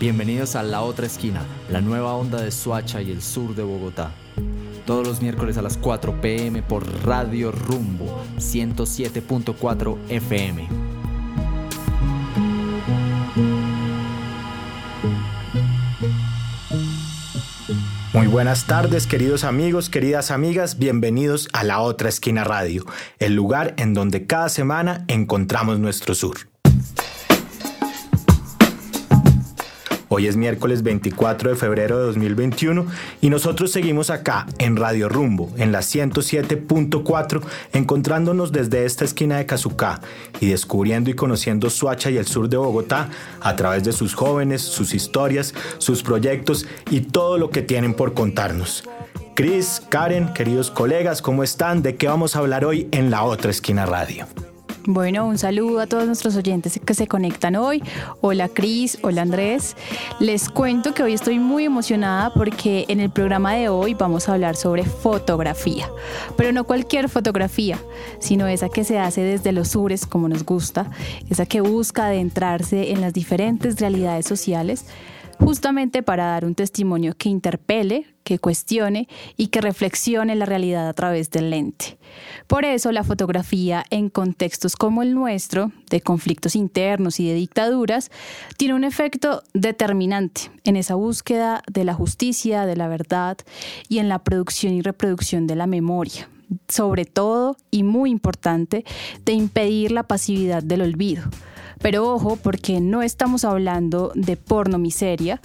Bienvenidos a La Otra Esquina, la nueva onda de Suacha y el sur de Bogotá. Todos los miércoles a las 4 pm por Radio Rumbo 107.4 FM. Muy buenas tardes, queridos amigos, queridas amigas, bienvenidos a La Otra Esquina Radio, el lugar en donde cada semana encontramos nuestro sur. Hoy es miércoles 24 de febrero de 2021 y nosotros seguimos acá en Radio Rumbo, en la 107.4, encontrándonos desde esta esquina de Cazucá y descubriendo y conociendo Suacha y el sur de Bogotá a través de sus jóvenes, sus historias, sus proyectos y todo lo que tienen por contarnos. Chris, Karen, queridos colegas, ¿cómo están? ¿De qué vamos a hablar hoy en la otra esquina radio? Bueno, un saludo a todos nuestros oyentes que se conectan hoy. Hola Cris, hola Andrés. Les cuento que hoy estoy muy emocionada porque en el programa de hoy vamos a hablar sobre fotografía. Pero no cualquier fotografía, sino esa que se hace desde los sures como nos gusta, esa que busca adentrarse en las diferentes realidades sociales justamente para dar un testimonio que interpele, que cuestione y que reflexione la realidad a través del lente. Por eso la fotografía en contextos como el nuestro, de conflictos internos y de dictaduras, tiene un efecto determinante en esa búsqueda de la justicia, de la verdad y en la producción y reproducción de la memoria sobre todo y muy importante, de impedir la pasividad del olvido. Pero ojo, porque no estamos hablando de porno miseria,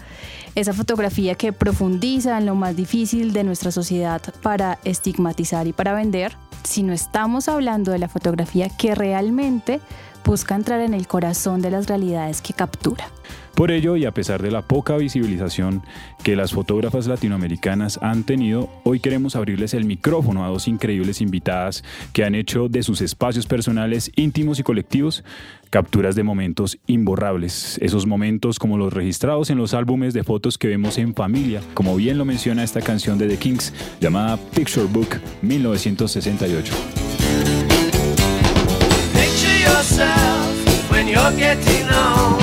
esa fotografía que profundiza en lo más difícil de nuestra sociedad para estigmatizar y para vender, sino estamos hablando de la fotografía que realmente busca entrar en el corazón de las realidades que captura. Por ello, y a pesar de la poca visibilización que las fotógrafas latinoamericanas han tenido, hoy queremos abrirles el micrófono a dos increíbles invitadas que han hecho de sus espacios personales íntimos y colectivos capturas de momentos imborrables, esos momentos como los registrados en los álbumes de fotos que vemos en familia, como bien lo menciona esta canción de The Kings llamada Picture Book 1968. yourself when you're getting on.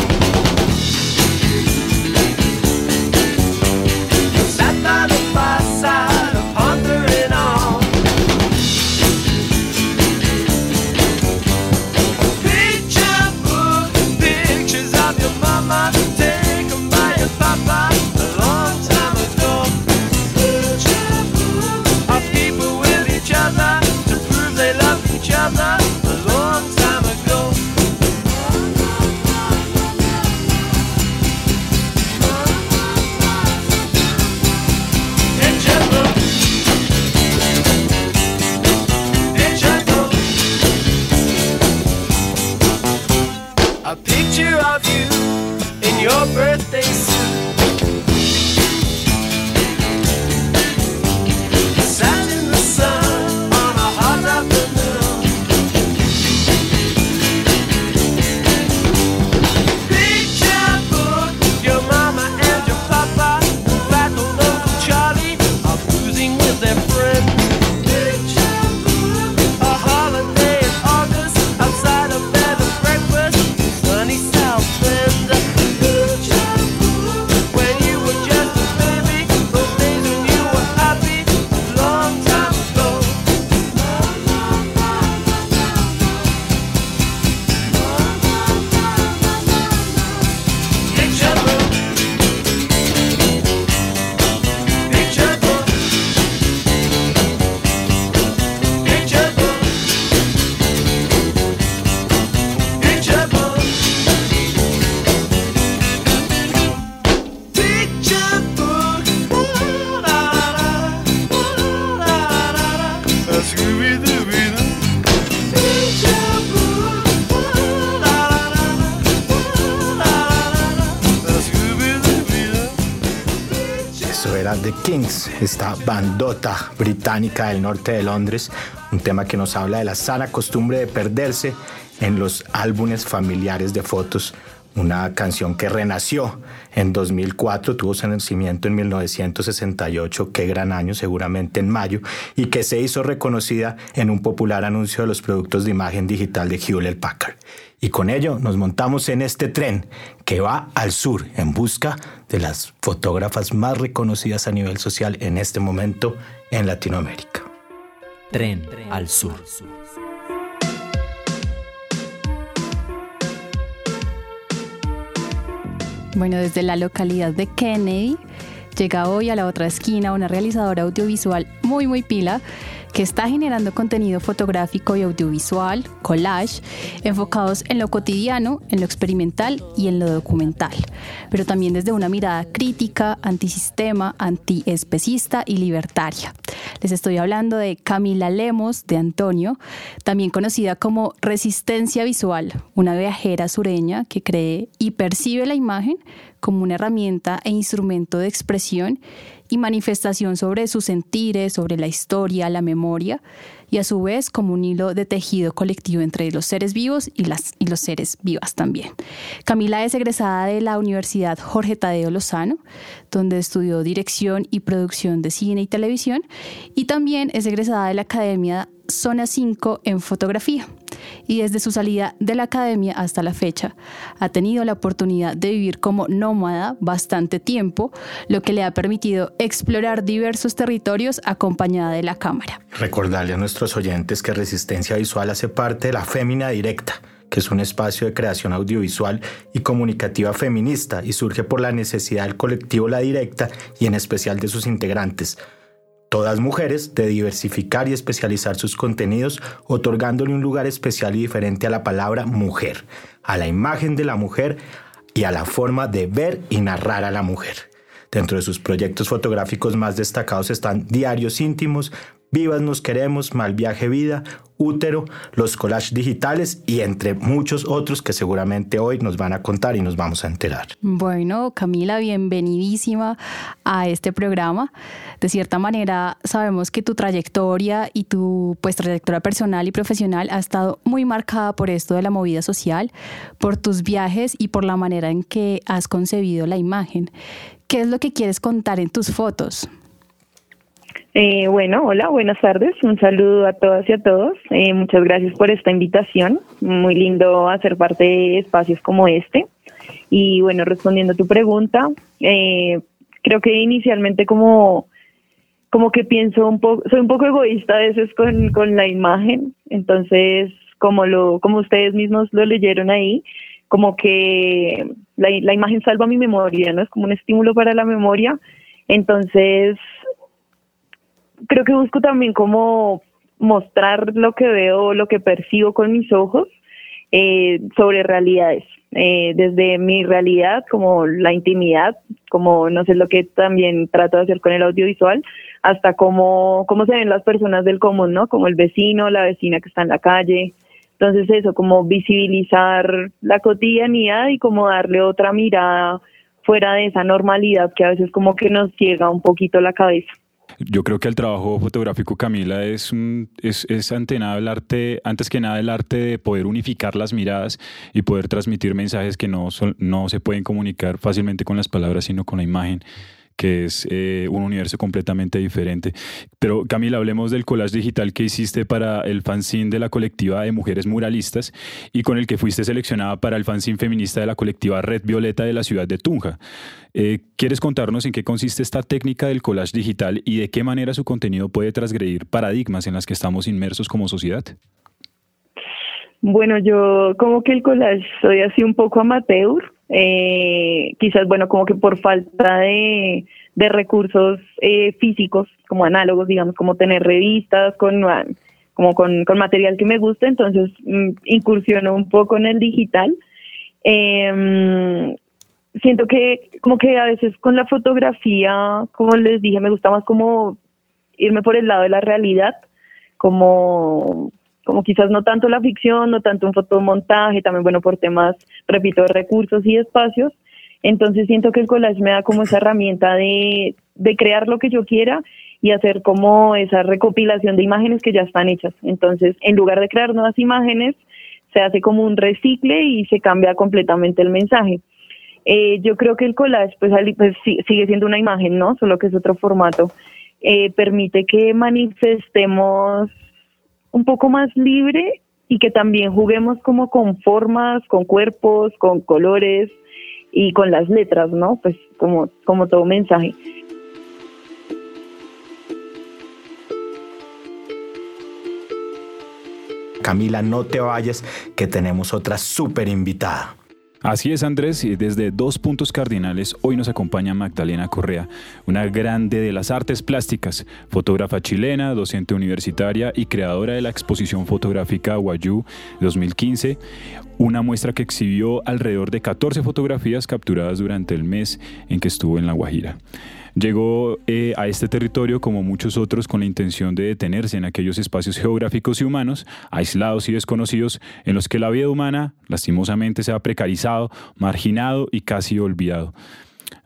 Esta bandota británica del norte de Londres, un tema que nos habla de la sana costumbre de perderse en los álbumes familiares de fotos una canción que renació en 2004, tuvo su nacimiento en 1968, qué gran año, seguramente en mayo, y que se hizo reconocida en un popular anuncio de los productos de imagen digital de Hewlett Packard. Y con ello nos montamos en este tren que va al sur en busca de las fotógrafas más reconocidas a nivel social en este momento en Latinoamérica. Tren al sur. Bueno, desde la localidad de Kennedy llega hoy a la otra esquina una realizadora audiovisual muy muy pila que está generando contenido fotográfico y audiovisual, collage, enfocados en lo cotidiano, en lo experimental y en lo documental, pero también desde una mirada crítica, antisistema, antiespecista y libertaria. Les estoy hablando de Camila Lemos de Antonio, también conocida como Resistencia Visual, una viajera sureña que cree y percibe la imagen como una herramienta e instrumento de expresión y manifestación sobre sus sentires, sobre la historia, la memoria, y a su vez como un hilo de tejido colectivo entre los seres vivos y, las, y los seres vivas también. Camila es egresada de la Universidad Jorge Tadeo Lozano, donde estudió dirección y producción de cine y televisión, y también es egresada de la Academia Zona 5 en fotografía y desde su salida de la academia hasta la fecha ha tenido la oportunidad de vivir como nómada bastante tiempo, lo que le ha permitido explorar diversos territorios acompañada de la cámara. Recordarle a nuestros oyentes que Resistencia Visual hace parte de la Fémina Directa que es un espacio de creación audiovisual y comunicativa feminista y surge por la necesidad del colectivo La Directa y en especial de sus integrantes, todas mujeres, de diversificar y especializar sus contenidos, otorgándole un lugar especial y diferente a la palabra mujer, a la imagen de la mujer y a la forma de ver y narrar a la mujer. Dentro de sus proyectos fotográficos más destacados están Diarios íntimos, Vivas nos queremos, Mal viaje vida, Útero, los collages digitales y entre muchos otros que seguramente hoy nos van a contar y nos vamos a enterar. Bueno, Camila, bienvenidísima a este programa. De cierta manera, sabemos que tu trayectoria y tu pues trayectoria personal y profesional ha estado muy marcada por esto de la movida social, por tus viajes y por la manera en que has concebido la imagen. ¿Qué es lo que quieres contar en tus fotos? Eh, bueno, hola, buenas tardes. Un saludo a todas y a todos. Eh, muchas gracias por esta invitación. Muy lindo hacer parte de espacios como este. Y bueno, respondiendo a tu pregunta, eh, creo que inicialmente como, como que pienso un poco, soy un poco egoísta a veces con, con la imagen. Entonces, como lo, como ustedes mismos lo leyeron ahí, como que la, imagen salva mi memoria, ¿no? Es como un estímulo para la memoria. Entonces, creo que busco también como mostrar lo que veo, lo que percibo con mis ojos eh, sobre realidades, eh, desde mi realidad como la intimidad, como no sé lo que también trato de hacer con el audiovisual, hasta cómo, cómo se ven las personas del común, ¿no? Como el vecino, la vecina que está en la calle. Entonces eso, como visibilizar la cotidianidad y como darle otra mirada fuera de esa normalidad que a veces como que nos ciega un poquito la cabeza. Yo creo que el trabajo fotográfico, Camila, es, un, es, es ante nada el arte, antes que nada el arte de poder unificar las miradas y poder transmitir mensajes que no, no se pueden comunicar fácilmente con las palabras, sino con la imagen que es eh, un universo completamente diferente. Pero Camila, hablemos del collage digital que hiciste para el fanzine de la colectiva de mujeres muralistas y con el que fuiste seleccionada para el fanzine feminista de la colectiva Red Violeta de la ciudad de Tunja. Eh, ¿Quieres contarnos en qué consiste esta técnica del collage digital y de qué manera su contenido puede transgredir paradigmas en las que estamos inmersos como sociedad? Bueno, yo como que el collage soy así un poco amateur, eh, quizás, bueno, como que por falta de, de recursos eh, físicos, como análogos, digamos, como tener revistas con como con, material que me gusta, entonces mm, incursiono un poco en el digital. Eh, siento que como que a veces con la fotografía, como les dije, me gusta más como irme por el lado de la realidad, como como quizás no tanto la ficción, no tanto un fotomontaje, también bueno por temas, repito, de recursos y espacios. Entonces siento que el collage me da como esa herramienta de, de crear lo que yo quiera y hacer como esa recopilación de imágenes que ya están hechas. Entonces, en lugar de crear nuevas imágenes, se hace como un recicle y se cambia completamente el mensaje. Eh, yo creo que el collage pues, pues sigue siendo una imagen, ¿no? Solo que es otro formato. Eh, permite que manifestemos un poco más libre y que también juguemos como con formas, con cuerpos, con colores y con las letras, ¿no? Pues como, como todo mensaje. Camila, no te vayas, que tenemos otra súper invitada. Así es, Andrés, y desde dos puntos cardinales, hoy nos acompaña Magdalena Correa, una grande de las artes plásticas, fotógrafa chilena, docente universitaria y creadora de la exposición fotográfica Guayú 2015, una muestra que exhibió alrededor de 14 fotografías capturadas durante el mes en que estuvo en La Guajira. Llegó eh, a este territorio, como muchos otros, con la intención de detenerse en aquellos espacios geográficos y humanos, aislados y desconocidos, en los que la vida humana, lastimosamente, se ha precarizado, marginado y casi olvidado.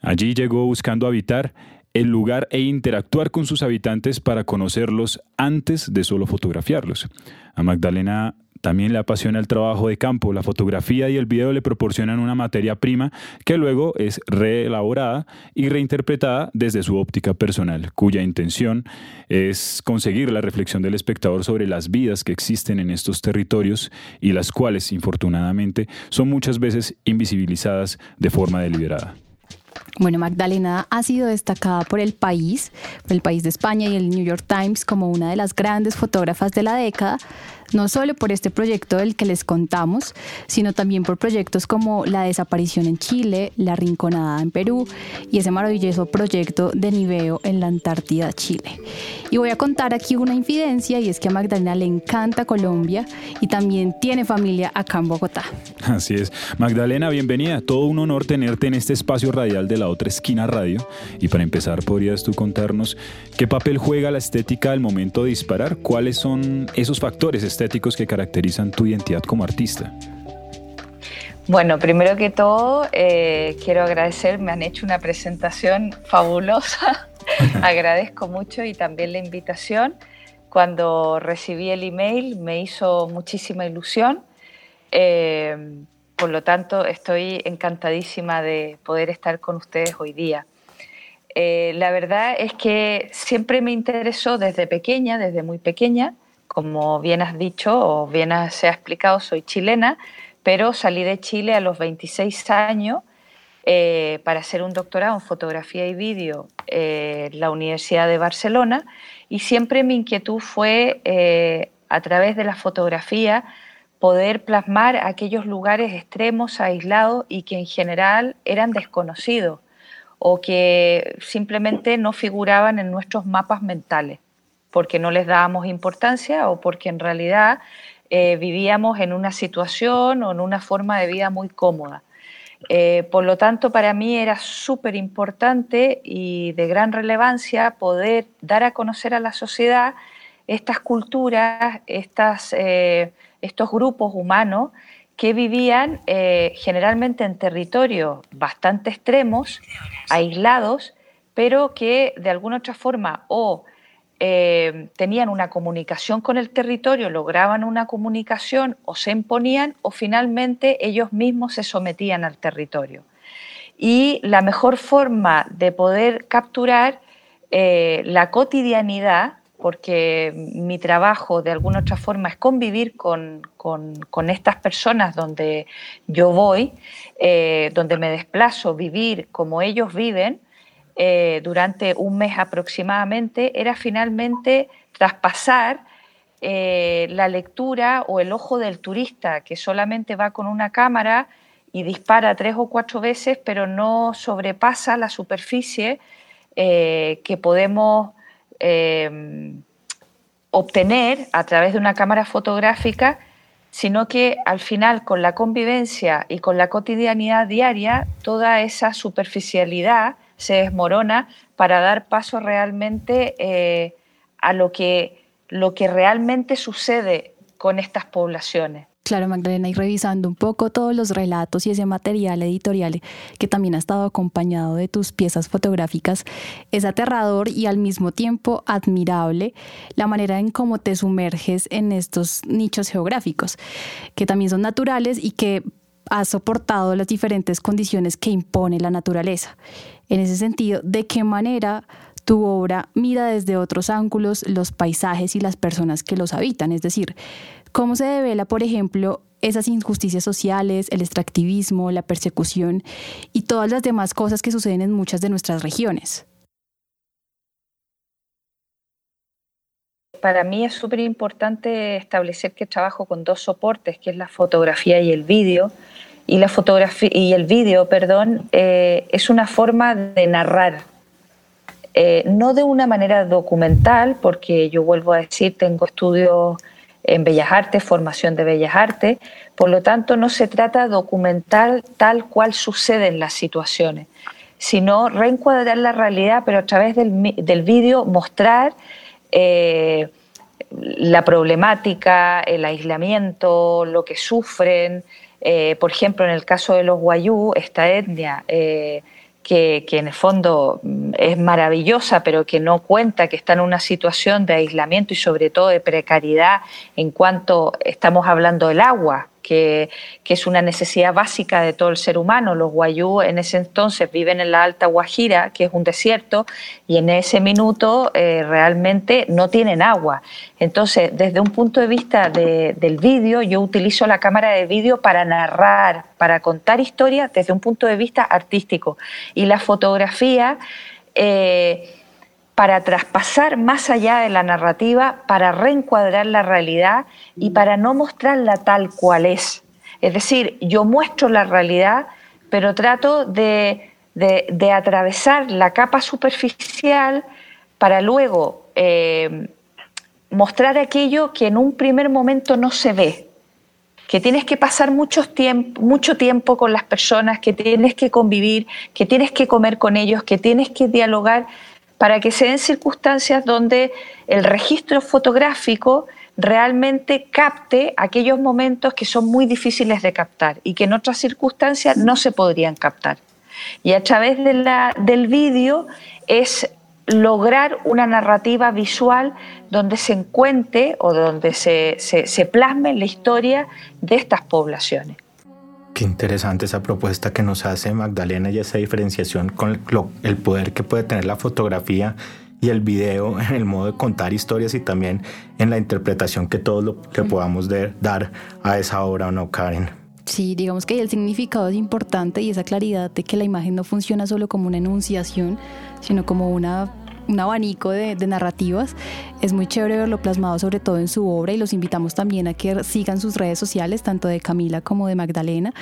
Allí llegó buscando habitar el lugar e interactuar con sus habitantes para conocerlos antes de solo fotografiarlos. A Magdalena también le apasiona el trabajo de campo. La fotografía y el video le proporcionan una materia prima que luego es reelaborada y reinterpretada desde su óptica personal, cuya intención es conseguir la reflexión del espectador sobre las vidas que existen en estos territorios y las cuales, infortunadamente, son muchas veces invisibilizadas de forma deliberada. Bueno, Magdalena ha sido destacada por el país, por el país de España y el New York Times como una de las grandes fotógrafas de la década, no solo por este proyecto del que les contamos, sino también por proyectos como la desaparición en Chile, la rinconada en Perú y ese maravilloso proyecto de niveo en la Antártida, Chile. Y voy a contar aquí una infidencia y es que a Magdalena le encanta Colombia y también tiene familia acá en Bogotá. Así es. Magdalena, bienvenida. Todo un honor tenerte en este espacio radial de la otra esquina radio. Y para empezar, ¿podrías tú contarnos qué papel juega la estética al momento de disparar? ¿Cuáles son esos factores estéticos que caracterizan tu identidad como artista? Bueno, primero que todo, eh, quiero agradecer, me han hecho una presentación fabulosa, agradezco mucho y también la invitación. Cuando recibí el email me hizo muchísima ilusión, eh, por lo tanto estoy encantadísima de poder estar con ustedes hoy día. Eh, la verdad es que siempre me interesó desde pequeña, desde muy pequeña, como bien has dicho o bien se ha explicado, soy chilena, pero salí de Chile a los 26 años eh, para hacer un doctorado en fotografía y vídeo eh, en la Universidad de Barcelona y siempre mi inquietud fue eh, a través de la fotografía poder plasmar aquellos lugares extremos, aislados y que en general eran desconocidos o que simplemente no figuraban en nuestros mapas mentales porque no les dábamos importancia o porque en realidad eh, vivíamos en una situación o en una forma de vida muy cómoda. Eh, por lo tanto, para mí era súper importante y de gran relevancia poder dar a conocer a la sociedad estas culturas, estas, eh, estos grupos humanos que vivían generalmente en territorios bastante extremos, aislados, pero que de alguna otra forma o eh, tenían una comunicación con el territorio, lograban una comunicación o se imponían o finalmente ellos mismos se sometían al territorio. Y la mejor forma de poder capturar eh, la cotidianidad, porque mi trabajo de alguna otra forma es convivir con, estas personas donde yo voy, eh, donde me desplazo, vivir como ellos viven, eh, durante un mes aproximadamente era finalmente traspasar eh, la lectura o el ojo del turista que solamente va con una cámara y dispara tres o cuatro veces, pero no sobrepasa la superficie eh, que podemos obtener a través de una cámara fotográfica, sino que al final con la convivencia y con la cotidianidad diaria, toda esa superficialidad se desmorona para dar paso realmente eh, a lo que, lo que realmente sucede con estas poblaciones. Claro, Magdalena, y revisando un poco todos los relatos y ese material editorial que también ha estado acompañado de tus piezas fotográficas, es aterrador y al mismo tiempo admirable la manera en cómo te sumerges en estos nichos geográficos, que también son naturales y que has soportado las diferentes condiciones que impone la naturaleza. En ese sentido, ¿de qué manera tu obra mira desde otros ángulos los paisajes y las personas que los habitan? Es decir, ¿Cómo se devela, por ejemplo, esas injusticias sociales, el extractivismo, la persecución y todas las demás cosas que suceden en muchas de nuestras regiones? Para mí es súper importante establecer que trabajo con dos soportes, que es la fotografía y el vídeo. Y la fotografía y el vídeo, perdón, eh, es una forma de narrar, eh, no de una manera documental, porque yo vuelvo a decir, tengo estudios en Bellas Artes, formación de Bellas Artes, por lo tanto no se trata de documentar tal cual suceden las situaciones, sino reencuadrar la realidad, pero a través del, del vídeo mostrar eh, la problemática, el aislamiento, lo que sufren. Eh, por ejemplo, en el caso de los guayú, esta etnia eh, que, en el fondo mm, es maravillosa, pero que no cuenta que está en una situación de aislamiento y sobre todo de precariedad en cuanto estamos hablando del agua, que, es una necesidad básica de todo el ser humano. Los guayú en ese entonces viven en la Alta Guajira, que es un desierto, y en ese minuto eh, realmente no tienen agua. Entonces, desde un punto de vista del vídeo, yo utilizo la cámara de vídeo para narrar, para contar historias desde un punto de vista artístico. Y la fotografía... Eh, para traspasar más allá de la narrativa, para reencuadrar la realidad y para no mostrarla tal cual es. Es decir, yo muestro la realidad, pero trato de, atravesar la capa superficial para luego eh, mostrar aquello que en un primer momento no se ve, que tienes que pasar mucho tiempo, mucho tiempo con las personas, que tienes que convivir, que tienes que comer con ellos, que tienes que dialogar para que se den circunstancias donde el registro fotográfico realmente capte aquellos momentos que son muy difíciles de captar y que en otras circunstancias no se podrían captar. Y a través del vídeo es lograr una narrativa visual donde se encuentre o donde se, se plasme la historia de estas poblaciones. Qué interesante esa propuesta que nos hace Magdalena y esa diferenciación con el, poder que puede tener la fotografía y el video en el modo de contar historias y también en la interpretación que todos lo que podamos dar a esa obra o no, Karen. Sí, digamos que el significado es importante y esa claridad de que la imagen no funciona solo como una enunciación, sino como una un abanico de, narrativas. Es muy chévere verlo plasmado sobre todo en su obra y los invitamos también a que sigan sus redes sociales, tanto de Camila como de Magdalena,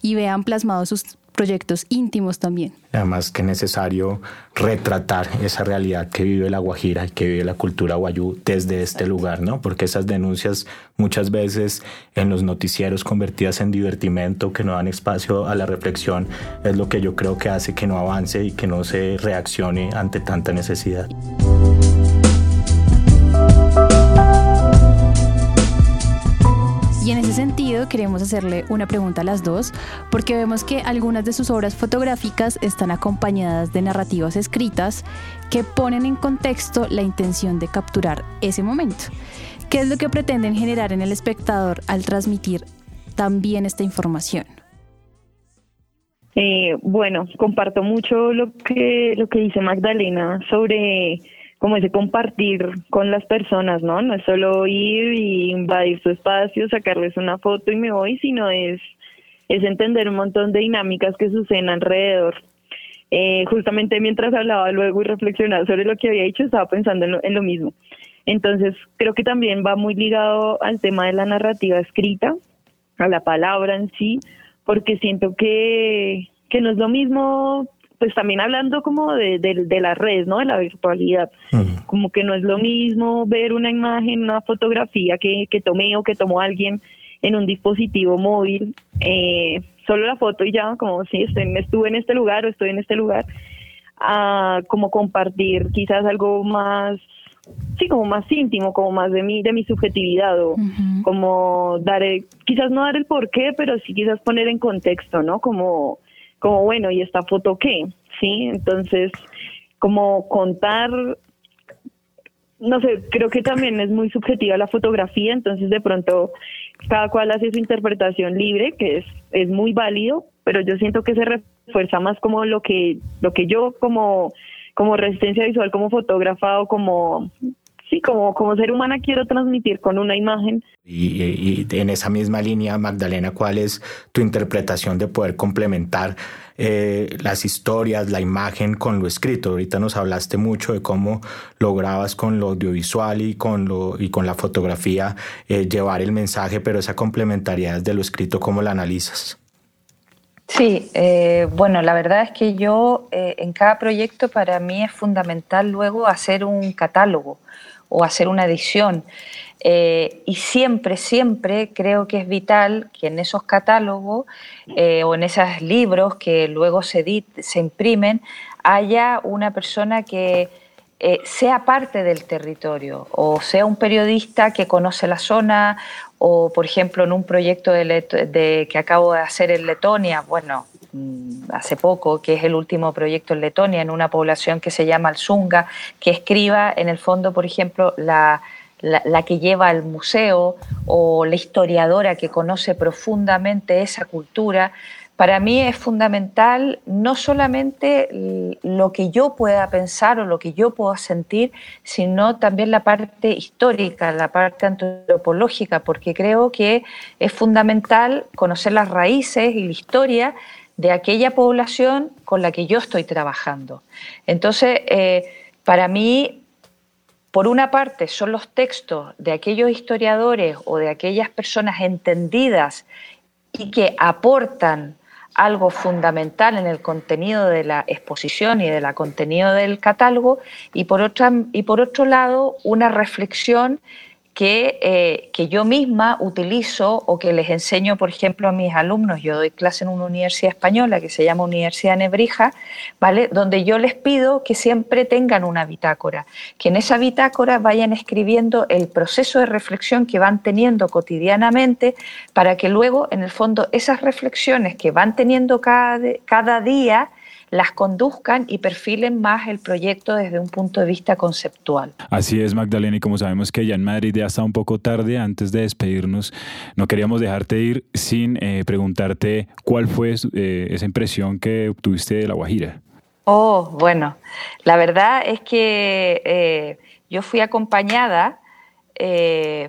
y vean plasmados sus proyectos íntimos también. Además que es necesario retratar esa realidad que vive la Guajira y que vive la cultura guayú desde este lugar, ¿no? Porque esas denuncias muchas veces en los noticieros convertidas en divertimento, que no dan espacio a la reflexión, es lo que yo creo que hace que no avance y que no se reaccione ante tanta necesidad. Y en ese sentido queremos hacerle una pregunta a las dos, porque vemos que algunas de sus obras fotográficas están acompañadas de narrativas escritas que ponen en contexto la intención de capturar ese momento. ¿Qué es lo que pretenden generar en el espectador al transmitir también esta información? Eh, bueno, comparto mucho lo que, lo que dice Magdalena sobre como ese compartir con las personas, ¿no? No es solo ir y invadir su espacio, sacarles una foto y me voy, sino es, es entender un montón de dinámicas que suceden alrededor. Eh, justamente mientras hablaba luego y reflexionaba sobre lo que había dicho, estaba pensando en lo, en lo mismo. Entonces, creo que también va muy ligado al tema de la narrativa escrita, a la palabra en sí, porque siento que, que no es lo mismo pues también hablando como de, de, las redes, ¿no? De la virtualidad. Como que no es lo mismo ver una imagen, una fotografía que, que tomé o que tomó alguien en un dispositivo móvil, eh, solo la foto y ya, como si estuve en este lugar o estoy en este lugar, a como compartir quizás algo más sí, como más íntimo, como más de mi, de mi subjetividad o como dar, quizás no dar el porqué, pero sí quizás poner en contexto, ¿no? Como, como bueno, ¿y esta foto qué? Sí, entonces, como contar, no sé, creo que también es muy subjetiva la fotografía, entonces de pronto cada cual hace su interpretación libre, que es, es muy válido, pero yo siento que se refuerza más como lo que, lo que yo como como resistencia visual, como fotógrafa o como sí, como, como ser humana quiero transmitir con una imagen. Y, en esa misma línea, Magdalena, ¿cuál es tu interpretación de poder complementar eh, las historias, la imagen con lo escrito? Ahorita nos hablaste mucho de cómo lograbas con lo audiovisual y con, lo, y con la fotografía eh, llevar el mensaje, pero esa complementariedad de lo escrito, ¿cómo la analizas? Sí, eh, bueno, la verdad es que yo en cada proyecto para mí es fundamental luego hacer un catálogo o hacer una edición. Eh, y siempre, siempre creo que es vital que en esos catálogos eh, o en esos libros que luego se, imprimen haya una persona que eh, sea parte del territorio o sea un periodista que conoce la zona o, por ejemplo, en un proyecto de, que acabo de hacer en Letonia, bueno, hace poco, que es el último proyecto en Letonia, en una población que se llama Alzunga, que escriba en el fondo, por ejemplo, la, la, que lleva al museo o la historiadora que conoce profundamente esa cultura, para mí es fundamental no solamente lo que yo pueda pensar o lo que yo pueda sentir, sino también la parte histórica, la parte antropológica, porque creo que es fundamental conocer las raíces y la historia de aquella población con la que yo estoy trabajando. Entonces, eh, para mí, por una parte, son los textos de aquellos historiadores o de aquellas personas entendidas y que aportan algo fundamental en el contenido de la exposición y de la contenido del catálogo y por, otra, y por otro lado una reflexión que, eh, que, yo misma utilizo o que les enseño, por ejemplo, a mis alumnos. Yo doy clase en una universidad española que se llama Universidad Nebrija, ¿vale? Donde yo les pido que siempre tengan una bitácora, que en esa bitácora vayan escribiendo el proceso de reflexión que van teniendo cotidianamente para que luego, en el fondo, esas reflexiones que van teniendo cada, cada día, las conduzcan y perfilen más el proyecto desde un punto de vista conceptual. Así es, Magdalena, y como sabemos que ya en Madrid ya está un poco tarde, antes de despedirnos, no queríamos dejarte ir sin eh, preguntarte cuál fue eh, esa impresión que obtuviste de La Guajira. Oh, bueno, la verdad es que eh, yo fui acompañada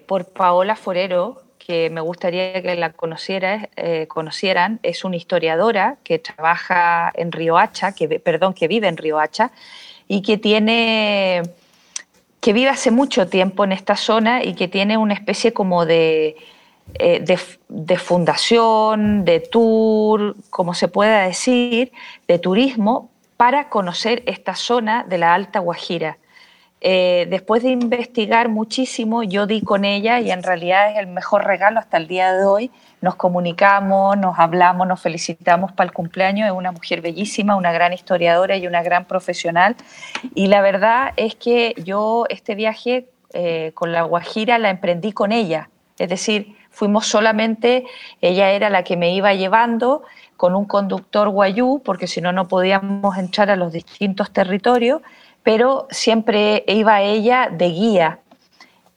por Paola Forero, que me gustaría que la eh, conocieran. Es una historiadora que trabaja en Riohacha, que, perdón, que vive en Riohacha y que tiene que vive hace mucho tiempo en esta zona y que tiene una especie como de, eh, de, de, fundación, de tour, como se pueda decir, de turismo para conocer esta zona de la Alta Guajira. Eh, después de investigar muchísimo, yo di con ella y en realidad es el mejor regalo hasta el día de hoy. Nos comunicamos, nos hablamos, nos felicitamos para el cumpleaños. Es una mujer bellísima, una gran historiadora y una gran profesional. Y la verdad es que yo este viaje eh, con la Guajira la emprendí con ella. Es decir, fuimos solamente, ella era la que me iba llevando con un conductor guayú, porque si no, no podíamos entrar a los distintos territorios pero siempre iba ella de guía.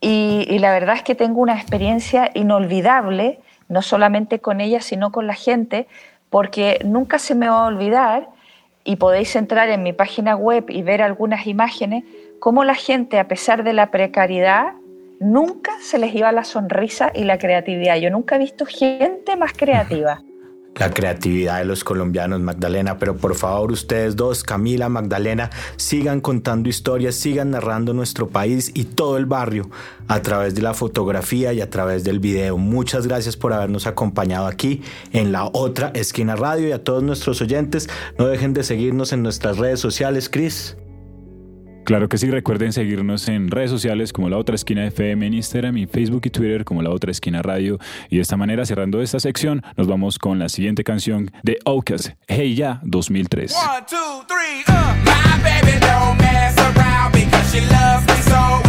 Y, la verdad es que tengo una experiencia inolvidable, no solamente con ella, sino con la gente, porque nunca se me va a olvidar, y podéis entrar en mi página web y ver algunas imágenes, cómo la gente, a pesar de la precariedad, nunca se les iba la sonrisa y la creatividad. Yo nunca he visto gente más creativa la creatividad de los colombianos, Magdalena, pero por favor ustedes dos, Camila, Magdalena, sigan contando historias, sigan narrando nuestro país y todo el barrio a través de la fotografía y a través del video. Muchas gracias por habernos acompañado aquí en la otra esquina radio y a todos nuestros oyentes, no dejen de seguirnos en nuestras redes sociales, Cris. Claro que sí, recuerden seguirnos en redes sociales como La Otra Esquina FM en Instagram y Facebook y Twitter como La Otra Esquina Radio. Y de esta manera, cerrando esta sección, nos vamos con la siguiente canción de Ocas, Hey Ya 2003. One, two, three, uh. My baby don't mess around because she loves me so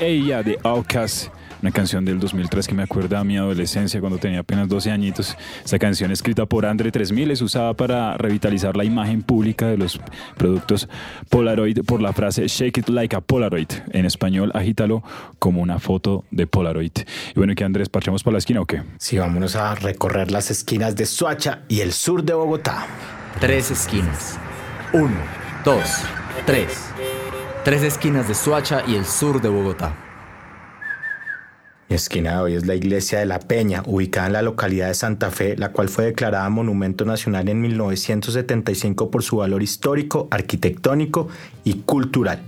Ella de Outcast, una canción del 2003 que me acuerda a mi adolescencia cuando tenía apenas 12 añitos. Esta canción escrita por Andre 3000 es usada para revitalizar la imagen pública de los productos Polaroid por la frase Shake it like a Polaroid. En español, agítalo como una foto de Polaroid. Y bueno, ¿qué Andrés? ¿Parchamos para la esquina o qué? Sí, vámonos a recorrer las esquinas de Soacha y el sur de Bogotá. Tres esquinas. Uno, dos, tres. Tres esquinas de Suacha y el sur de Bogotá. Mi esquina de hoy es la iglesia de La Peña, ubicada en la localidad de Santa Fe, la cual fue declarada Monumento Nacional en 1975 por su valor histórico, arquitectónico y cultural.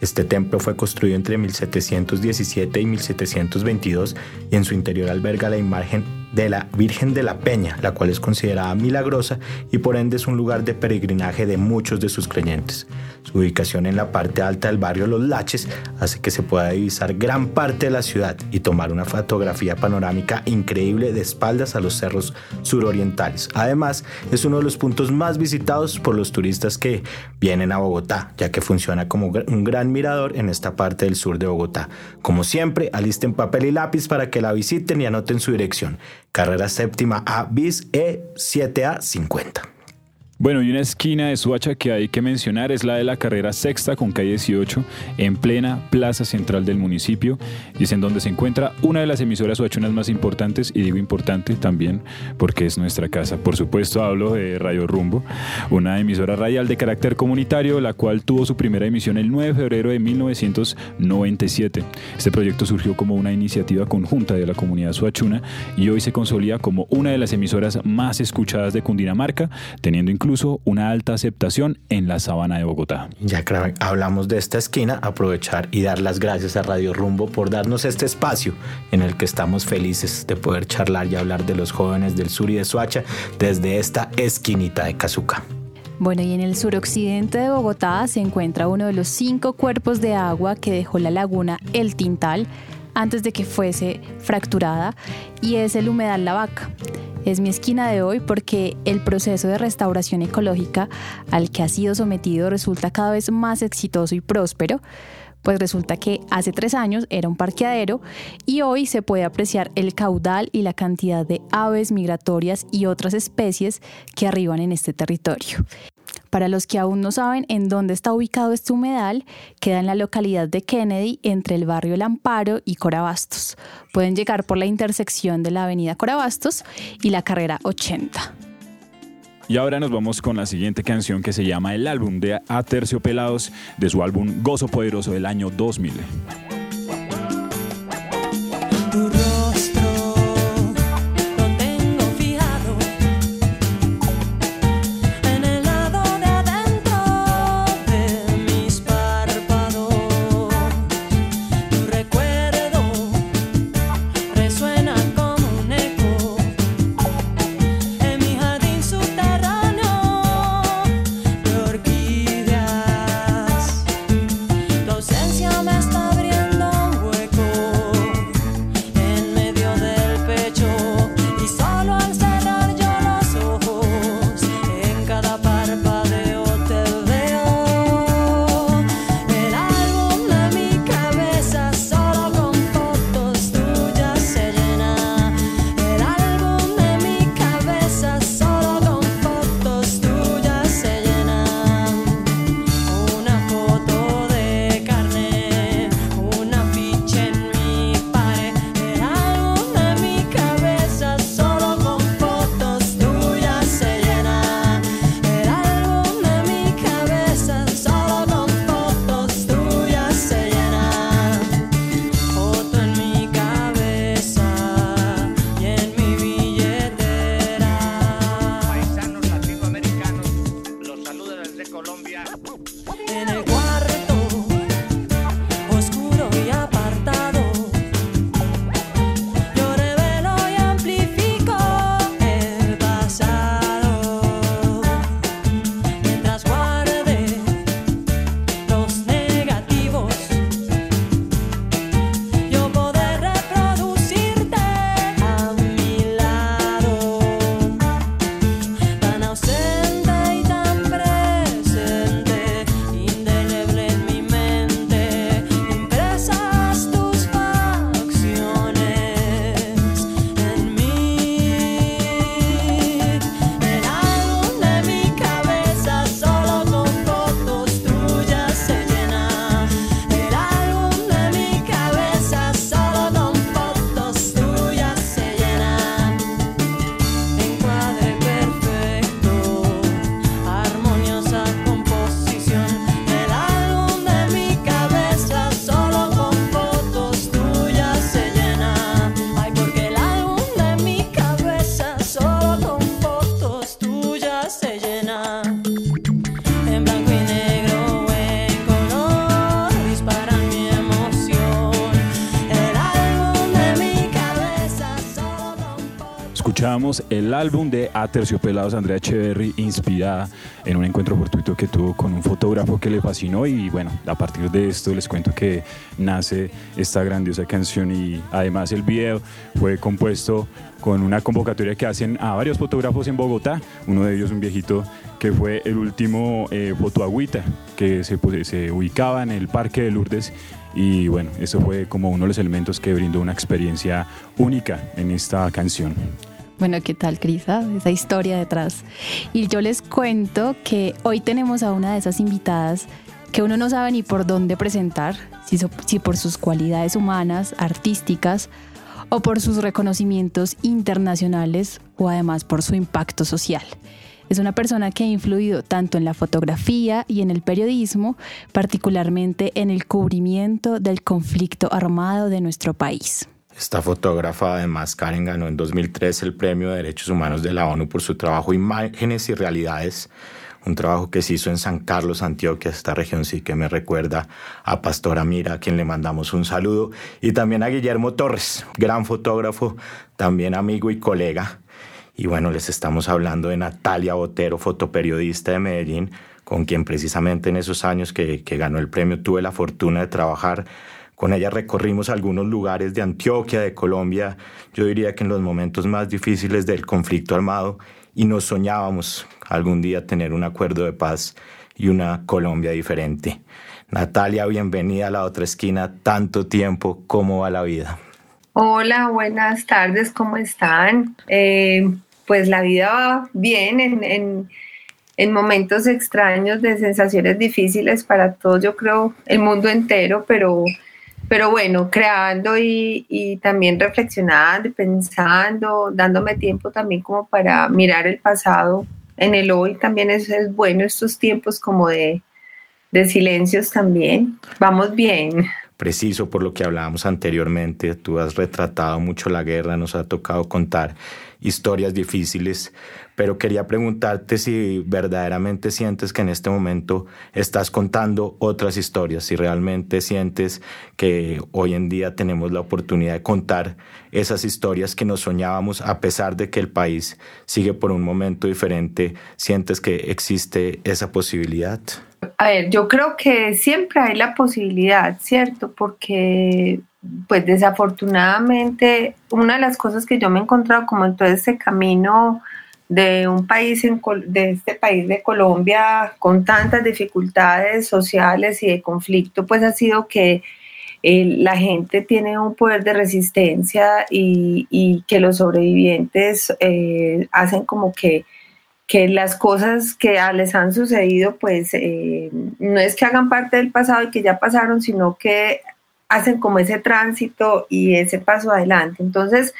Este templo fue construido entre 1717 y 1722 y en su interior alberga la imagen de la Virgen de la Peña, la cual es considerada milagrosa y por ende es un lugar de peregrinaje de muchos de sus creyentes. Su ubicación en la parte alta del barrio Los Laches hace que se pueda divisar gran parte de la ciudad y tomar una fotografía panorámica increíble de espaldas a los cerros surorientales. Además, es uno de los puntos más visitados por los turistas que vienen a Bogotá, ya que funciona como un gran mirador en esta parte del sur de Bogotá. Como siempre, alisten papel y lápiz para que la visiten y anoten su dirección. Carrera séptima A bis E7A 50. Bueno, y una esquina de Suacha que hay que mencionar es la de la carrera sexta con calle 18 en plena plaza central del municipio y es en donde se encuentra una de las emisoras suachunas más importantes y digo importante también porque es nuestra casa. Por supuesto hablo de Radio Rumbo, una emisora radial de carácter comunitario la cual tuvo su primera emisión el 9 de febrero de 1997. Este proyecto surgió como una iniciativa conjunta de la comunidad suachuna y hoy se consolida como una de las emisoras más escuchadas de Cundinamarca, teniendo incluso incluso una alta aceptación en la sabana de Bogotá. Ya que hablamos de esta esquina, aprovechar y dar las gracias a Radio Rumbo por darnos este espacio en el que estamos felices de poder charlar y hablar de los jóvenes del sur y de Suacha desde esta esquinita de Cazuca. Bueno, y en el suroccidente de Bogotá se encuentra uno de los cinco cuerpos de agua que dejó la laguna El Tintal antes de que fuese fracturada y es el humedal La Vaca. es mi esquina de hoy porque el proceso de restauración ecológica al que ha sido sometido resulta cada vez más exitoso y próspero, pues resulta que hace tres años era un parqueadero y hoy se puede apreciar el caudal y la cantidad de aves migratorias y otras especies que arriban en este territorio. Para los que aún no saben en dónde está ubicado este humedal, queda en la localidad de Kennedy entre el barrio El Amparo y Corabastos. Pueden llegar por la intersección de la avenida Corabastos y la carrera 80. Y ahora nos vamos con la siguiente canción que se llama El álbum de Aterciopelados de su álbum Gozo Poderoso del año 2000. El álbum de Aterciopelados Andrea Echeverry, inspirada en un encuentro fortuito que tuvo con un fotógrafo que le fascinó. Y bueno, a partir de esto les cuento que nace esta grandiosa canción y además el video fue compuesto con una convocatoria que hacen a varios fotógrafos en Bogotá. Uno de ellos, un viejito que fue el último eh, fotoagüita que se, se ubicaba en el Parque de Lourdes y bueno, eso fue como uno de los elementos que brindó una experiencia única en esta canción. Bueno, ¿qué tal, Crisa? Ah, esa historia detrás. Y yo les cuento que hoy tenemos a una de esas invitadas que uno no sabe ni por dónde presentar, si, si por sus cualidades humanas, artísticas, o por sus reconocimientos internacionales, o además por su impacto social. Es una persona que ha influido tanto en la fotografía y en el periodismo, particularmente en el cubrimiento del conflicto armado de nuestro país. Esta fotógrafa, además, Karen ganó en 2003 el Premio de Derechos Humanos de la ONU por su trabajo Imágenes y Realidades, un trabajo que se hizo en San Carlos, Antioquia, esta región sí que me recuerda a Pastora Mira, a quien le mandamos un saludo, y también a Guillermo Torres, gran fotógrafo, también amigo y colega. Y bueno, les estamos hablando de Natalia Botero, fotoperiodista de Medellín, con quien precisamente en esos años que, que ganó el premio tuve la fortuna de trabajar Con ella recorrimos algunos lugares de Antioquia, de Colombia, yo diría que en los momentos más difíciles del conflicto armado, y nos soñábamos algún día tener un acuerdo de paz y una Colombia diferente. Natalia, bienvenida a la otra esquina, tanto tiempo, ¿cómo va la vida? Hola, buenas tardes, ¿cómo están? Eh, pues la vida va bien en, en, momentos extraños de sensaciones difíciles para todos, yo creo, el mundo entero, pero, pero bueno, creando y, y también reflexionando pensando, dándome tiempo también como para mirar el pasado en el hoy, también es, es bueno estos tiempos como de, de silencios también. Vamos bien preciso por lo que hablábamos anteriormente. Tú has retratado mucho la guerra, nos ha tocado contar historias difíciles, pero quería preguntarte si verdaderamente sientes que en este momento estás contando otras historias, si realmente sientes que hoy en día tenemos la oportunidad de contar esas historias que nos soñábamos a pesar de que el país sigue por un momento diferente, sientes que existe esa posibilidad. A ver, yo creo que siempre hay la posibilidad, ¿cierto? Porque, pues desafortunadamente, una de las cosas que yo me he encontrado como en todo este camino de un país, de este país de Colombia, con tantas dificultades sociales y de conflicto, pues ha sido que eh, la gente tiene un poder de resistencia y, que los sobrevivientes eh, hacen como que que las cosas que les han sucedido, pues eh, no es que hagan parte del pasado y que ya pasaron, sino que hacen como ese tránsito y ese paso adelante. Entonces,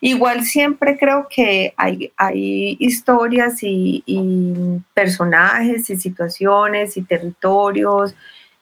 igual siempre creo que hay, hay historias y, personajes y situaciones y territorios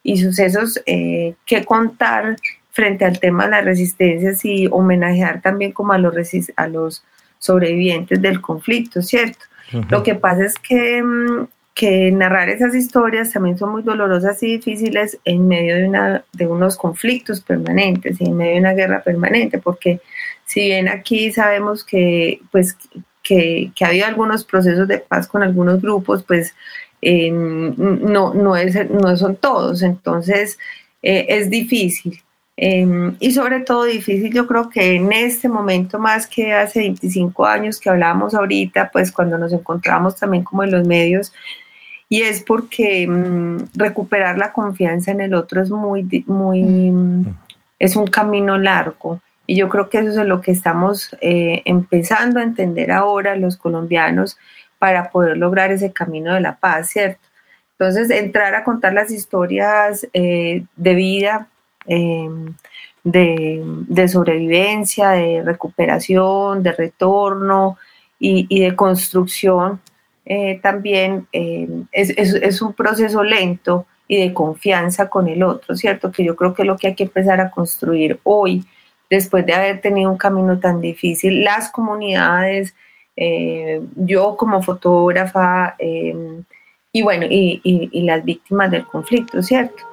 y sucesos eh, que contar frente al tema de las resistencias y homenajear también como a los, a los sobrevivientes del conflicto, ¿cierto? Lo que pasa es que, mm, que, narrar esas historias también son muy dolorosas y difíciles en medio de, una, de unos conflictos permanentes y en medio de una guerra permanente, porque si bien aquí sabemos que, pues, que, que ha habido algunos procesos de paz con algunos grupos, pues eh, no, no, es, no son todos, entonces eh, es difícil. Em, y sobre todo difícil, yo creo que en este momento más que hace 25 años que hablábamos ahorita, pues cuando nos encontramos también como en los medios, y es porque mm, recuperar la confianza en el otro es muy, muy, mm, es un camino largo. Y yo creo que eso es lo que estamos eh, empezando a entender ahora los colombianos para poder lograr ese camino de la paz, ¿cierto? Entonces, entrar a contar las historias eh, de vida Em, de, sobrevivencia, de recuperación, de retorno y, de construcción, eh, también em, es, un proceso lento y de confianza con el otro, ¿cierto? Que yo creo que es lo que hay que empezar a construir hoy, después de haber tenido un camino tan difícil, las comunidades, eh, yo como fotógrafa, y bueno, y las víctimas del conflicto, ¿cierto?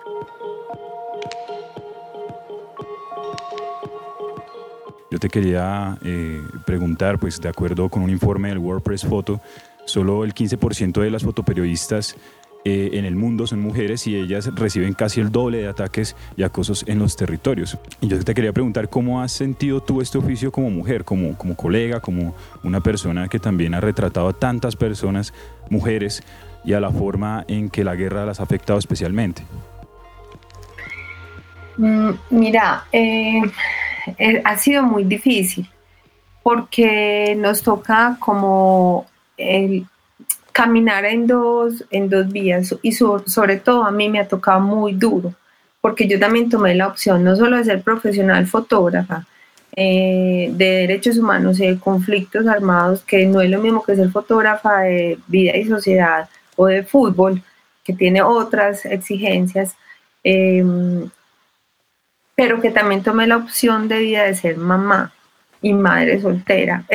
Yo te quería eh, preguntar, pues de acuerdo con un informe del WordPress Photo, solo el 15% de las fotoperiodistas eh, en el mundo son mujeres y ellas reciben casi el doble de ataques y acosos en los territorios. Y yo te quería preguntar cómo has sentido tú este oficio como mujer, como, como colega, como una persona que también ha retratado a tantas personas, mujeres, y a la forma en que la guerra las ha afectado especialmente. Mm, mira, eh, eh, ha sido muy difícil porque nos toca como el caminar en dos, en dos vías y sobre todo a mí me ha tocado muy duro porque yo también tomé la opción no solo de ser profesional fotógrafa, eh, de derechos humanos y de conflictos armados, que no es lo mismo que ser fotógrafa de vida y sociedad o de fútbol, que tiene otras exigencias. Eh, pero que también tomé la opción de vida de ser mamá y madre soltera,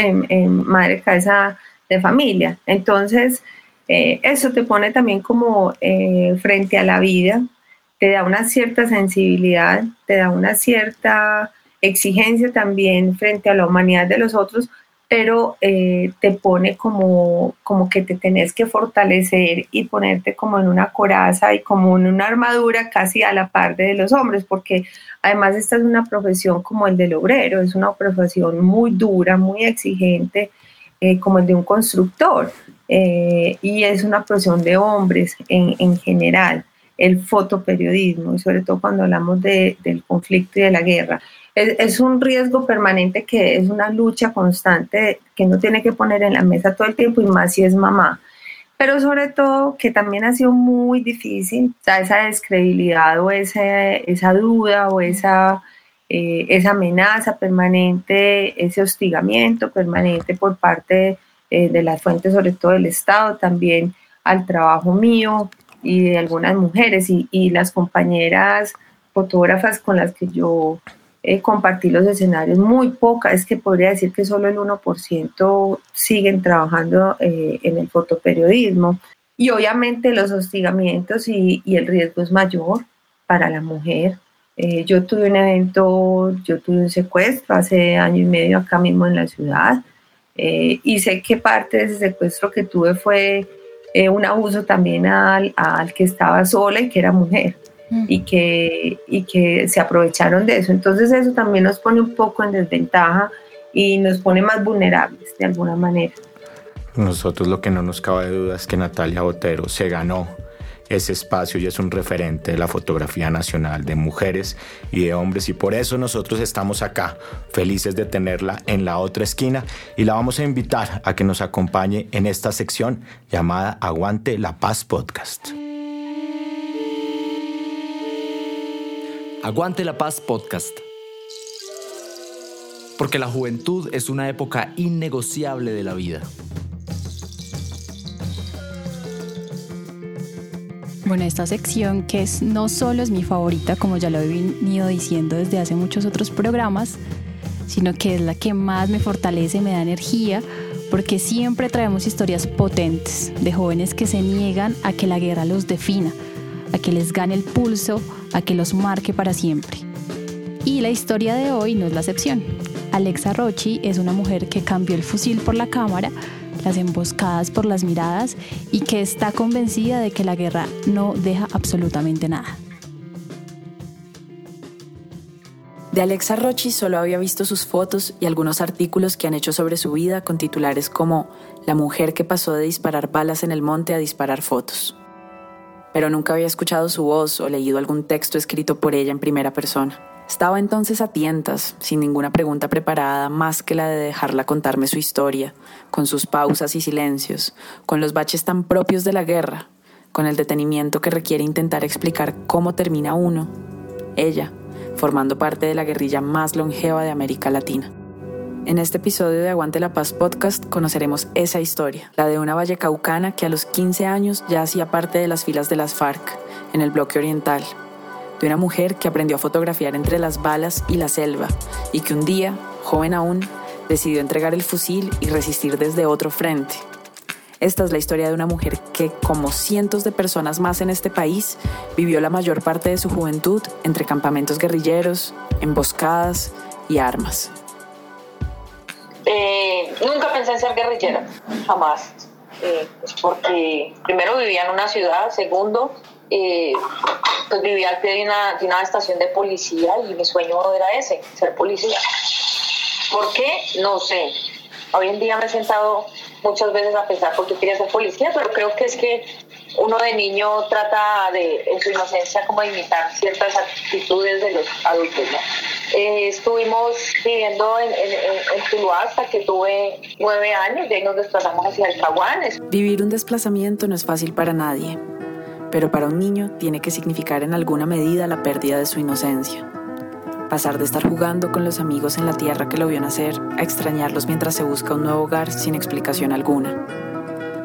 madre cabeza de familia. Entonces, eh, eso te pone también como eh, frente a la vida, te da una cierta sensibilidad, te da una cierta exigencia también frente a la humanidad de los otros, pero eh, te pone como, como que te tenés que fortalecer y ponerte como en una coraza y como en una armadura casi a la par de los hombres, porque además esta es una profesión como el del obrero, es una profesión muy dura, muy exigente, eh, como el de un constructor, eh, y es una profesión de hombres en, en general, el fotoperiodismo, y sobre todo cuando hablamos de, del conflicto y de la guerra es, un riesgo permanente que es una lucha constante que no tiene que poner en la mesa todo el tiempo y más si es mamá. Pero sobre todo que también ha sido muy difícil, esa descredibilidad o esa duda o esa, eh, esa amenaza permanente, ese hostigamiento permanente por parte eh, de las fuentes, sobre todo del Estado, también al trabajo mío y de algunas mujeres y, y las compañeras fotógrafas con las que yo eh, compartir los escenarios, muy poca, es que podría decir que solo el 1% siguen trabajando eh, en el fotoperiodismo. Y obviamente los hostigamientos y, el riesgo es mayor para la mujer. Eh, yo tuve un evento, yo tuve un secuestro hace año y medio acá mismo en la ciudad y sé que parte de ese secuestro que tuve fue un abuso también al, al que estaba sola y que era mujer y, que, y que se aprovecharon de eso. Entonces eso también nos pone un poco en desventaja y nos pone más vulnerables de alguna manera. Nosotros lo que no nos cabe duda es que Natalia Botero se ganó ese espacio y es un referente de la fotografía nacional de mujeres y de hombres y por eso nosotros estamos acá, felices de tenerla en la otra esquina y la vamos a invitar a que nos acompañe en esta sección llamada Aguante la Paz Podcast. Aguante la Paz Podcast. Porque la juventud es una época innegociable de la vida. Bueno, esta sección que es no solo es mi favorita, como ya lo he venido diciendo desde hace muchos otros programas, sino que es la que más me fortalece, me da energía, porque siempre traemos historias potentes de jóvenes que se niegan a que la guerra los defina, a que les gane el pulso, a que los marque para siempre. Y la historia de hoy no es la excepción. Alexa Rochi es una mujer que cambió el fusil por la cámara, las emboscadas por las miradas y que está convencida de que la guerra no deja absolutamente nada. De Alexa Rochi solo había visto sus fotos y algunos artículos que han hecho sobre su vida con titulares como La mujer que pasó de disparar balas en el monte a disparar fotos pero nunca había escuchado su voz o leído algún texto escrito por ella en primera persona. Estaba entonces a tientas, sin ninguna pregunta preparada más que la de dejarla contarme su historia, con sus pausas y silencios, con los baches tan propios de la guerra, con el detenimiento que requiere intentar explicar cómo termina uno, ella, formando parte de la guerrilla más longeva de América Latina. En este episodio de Aguante la Paz podcast conoceremos esa historia, la de una vallecaucana que a los 15 años ya hacía parte de las filas de las FARC, en el bloque oriental, de una mujer que aprendió a fotografiar entre las balas y la selva, y que un día, joven aún, decidió entregar el fusil y resistir desde otro frente. Esta es la historia de una mujer que, como cientos de personas más en este país, vivió la mayor parte de su juventud entre campamentos guerrilleros, emboscadas y armas. Eh, nunca pensé en ser guerrillera, jamás. Eh, pues porque primero vivía en una ciudad, segundo, eh, pues vivía al pie de una, de una estación de policía y mi sueño era ese, ser policía. ¿Por qué? No sé. Hoy en día me he sentado muchas veces a pensar por qué quería ser policía, pero creo que es que uno de niño trata de, en su inocencia, como de imitar ciertas actitudes de los adultos. Eh, estuvimos viviendo en, en, Tuluá hasta que tuve nueve años y ahí nos desplazamos hacia el Caguán. Vivir un desplazamiento no es fácil para nadie, pero para un niño tiene que significar en alguna medida la pérdida de su inocencia. Pasar de estar jugando con los amigos en la tierra que lo vio nacer a extrañarlos mientras se busca un nuevo hogar sin explicación alguna.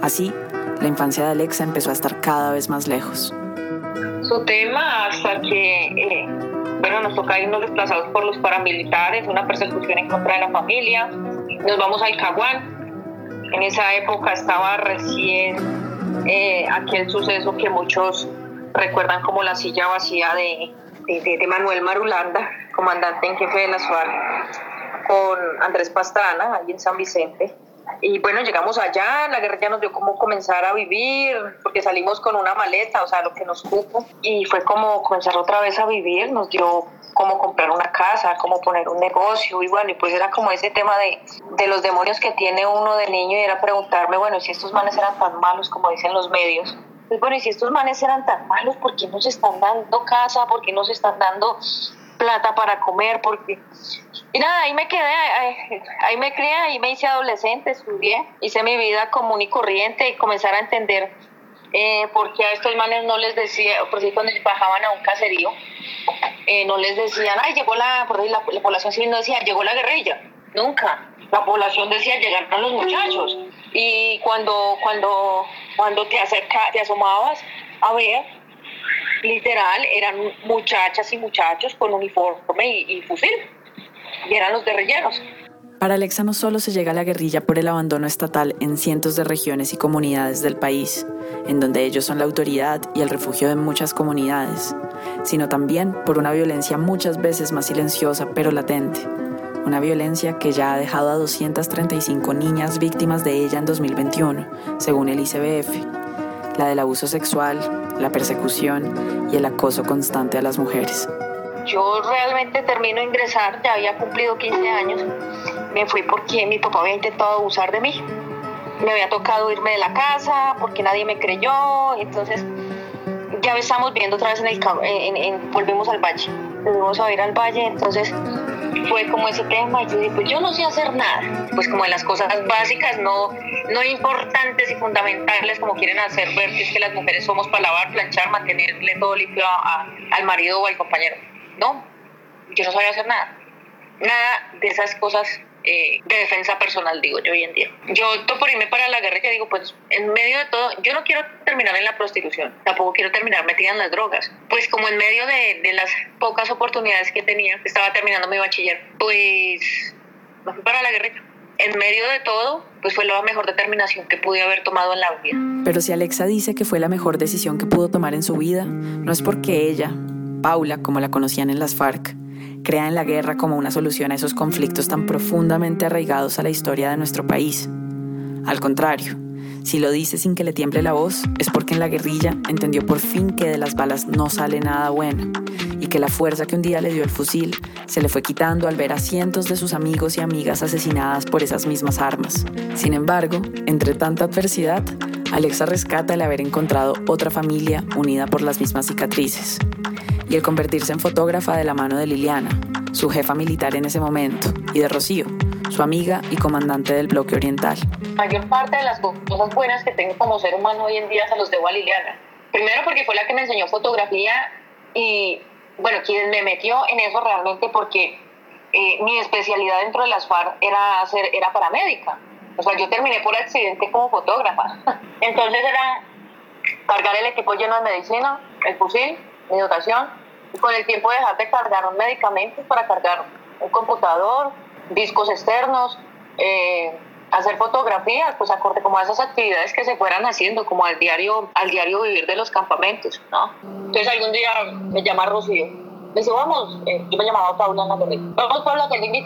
Así, la infancia de Alexa empezó a estar cada vez más lejos. Su tema hasta que eh, bueno, nos toca irnos desplazados por los paramilitares, una persecución en contra de la familia. Nos vamos al Caguán. En esa época estaba recién eh, aquel suceso que muchos recuerdan como la silla vacía de, Manuel Marulanda, comandante en jefe de las FARC con Andrés Pastrana, ahí en San Vicente. Y bueno, llegamos allá, la guerrilla nos dio como comenzar a vivir, porque salimos con una maleta, o sea, lo que nos cupo, y fue como comenzar otra vez a vivir, nos dio cómo comprar una casa, cómo poner un negocio, y bueno, y pues era como ese tema de, de los demonios que tiene uno de niño, y era preguntarme, bueno, si estos manes eran tan malos como dicen los medios, pues bueno, y si estos manes eran tan malos, ¿por qué nos están dando casa? ¿Por qué nos están dando plata para comer? Porque y nada, ahí me quedé, ahí, me crié, ahí me hice adolescente, estudié, hice mi vida común y corriente y comenzar a entender eh, por qué a estos manes no les decía, por si cuando bajaban a un caserío, eh, no les decían, ay, llegó la, por la, la, población civil no decía, llegó la guerrilla, nunca. La población decía, llegaron los muchachos. Y cuando, cuando, cuando te acerca, te asomabas a ver, literal, eran muchachas y muchachos con uniforme y fusil y eran los guerrilleros. Para Alexa no solo se llega a la guerrilla por el abandono estatal en cientos de regiones y comunidades del país, en donde ellos son la autoridad y el refugio de muchas comunidades, sino también por una violencia muchas veces más silenciosa pero latente. Una violencia que ya ha dejado a 235 niñas víctimas de ella en 2021, según el ICBF. La del abuso sexual, la persecución y el acoso constante a las mujeres. Yo realmente termino de ingresar, ya había cumplido 15 años, me fui porque mi papá había intentado abusar de mí. Me había tocado irme de la casa porque nadie me creyó, entonces ya estamos viendo otra vez en el en, volvimos al valle, volvimos a ir al valle, entonces fue como ese tema y yo dije, pues yo no sé hacer nada, pues como de las cosas básicas, no, no importantes y fundamentales como quieren hacer ver que es que las mujeres somos para lavar, planchar, mantenerle todo limpio al marido o al compañero. No, yo no sabía hacer nada. Nada de esas cosas eh, de defensa personal, digo yo hoy en día. Yo opto por irme para la guerra y digo, pues en medio de todo, yo no quiero terminar en la prostitución, tampoco quiero terminar metida en las drogas. Pues como en medio de, de las pocas oportunidades que tenía, estaba terminando mi bachiller, pues me fui para la guerrilla. En medio de todo, pues fue la mejor determinación que pude haber tomado en la vida. Pero si Alexa dice que fue la mejor decisión que pudo tomar en su vida, no es porque ella, Paula, como la conocían en las FARC, crea en la guerra como una solución a esos conflictos tan profundamente arraigados a la historia de nuestro país. Al contrario, si lo dice sin que le tiemble la voz, es porque en la guerrilla entendió por fin que de las balas no sale nada bueno y que la fuerza que un día le dio el fusil se le fue quitando al ver a cientos de sus amigos y amigas asesinadas por esas mismas armas. Sin embargo, entre tanta adversidad, Alexa rescata el haber encontrado otra familia unida por las mismas cicatrices y el convertirse en fotógrafa de la mano de Liliana, su jefa militar en ese momento, y de Rocío, su amiga y comandante del bloque oriental. mayor parte de las cosas buenas que tengo como ser humano hoy en día se los debo a Liliana. Primero porque fue la que me enseñó fotografía y, bueno, quien me metió en eso realmente porque eh, mi especialidad dentro de las FARC era, hacer, era paramédica. O sea, yo terminé por accidente como fotógrafa. Entonces era cargar el equipo lleno de medicina, el fusil, mi dotación, con el tiempo dejar de cargar un medicamento para cargar un computador, discos externos, eh, hacer fotografías, pues acorde como a esas actividades que se fueran haciendo, como al diario, al diario vivir de los campamentos, ¿no? Entonces algún día me llama Rocío, me dice, vamos, eh, yo me llamaba Paula Navarrete, vamos Paula, que dime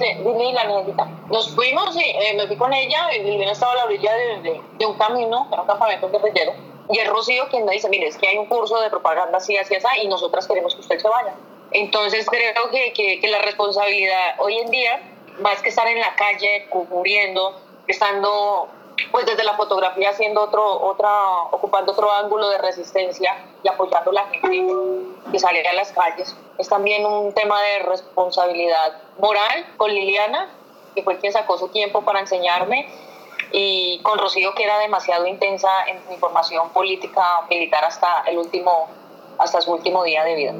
la necesita. Nos fuimos y eh, me fui con ella, y Liliana estaba a la orilla de, de, un camino, era un campamento guerrillero, y es Rocío quien me dice, mire, es que hay un curso de propaganda así, así, así, y nosotras queremos que usted se vaya. Entonces creo que, que, la responsabilidad hoy en día, más que estar en la calle cubriendo, estando pues desde la fotografía haciendo otro, otra, ocupando otro ángulo de resistencia y apoyando a la gente que sale a las calles. Es también un tema de responsabilidad moral con Liliana, que fue quien sacó su tiempo para enseñarme y con Rocío que era demasiado intensa en su información política militar hasta el último hasta su último día de vida.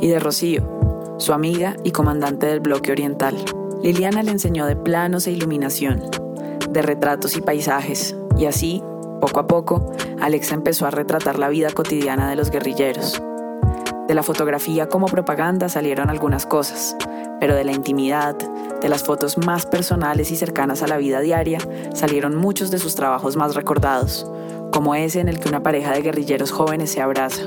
Y de Rocío, su amiga y comandante del bloque oriental. Liliana le enseñó de planos e iluminación, de retratos y paisajes, y así, poco a poco, Alexa empezó a retratar la vida cotidiana de los guerrilleros. De la fotografía como propaganda salieron algunas cosas, pero de la intimidad, de las fotos más personales y cercanas a la vida diaria, salieron muchos de sus trabajos más recordados, como ese en el que una pareja de guerrilleros jóvenes se abraza.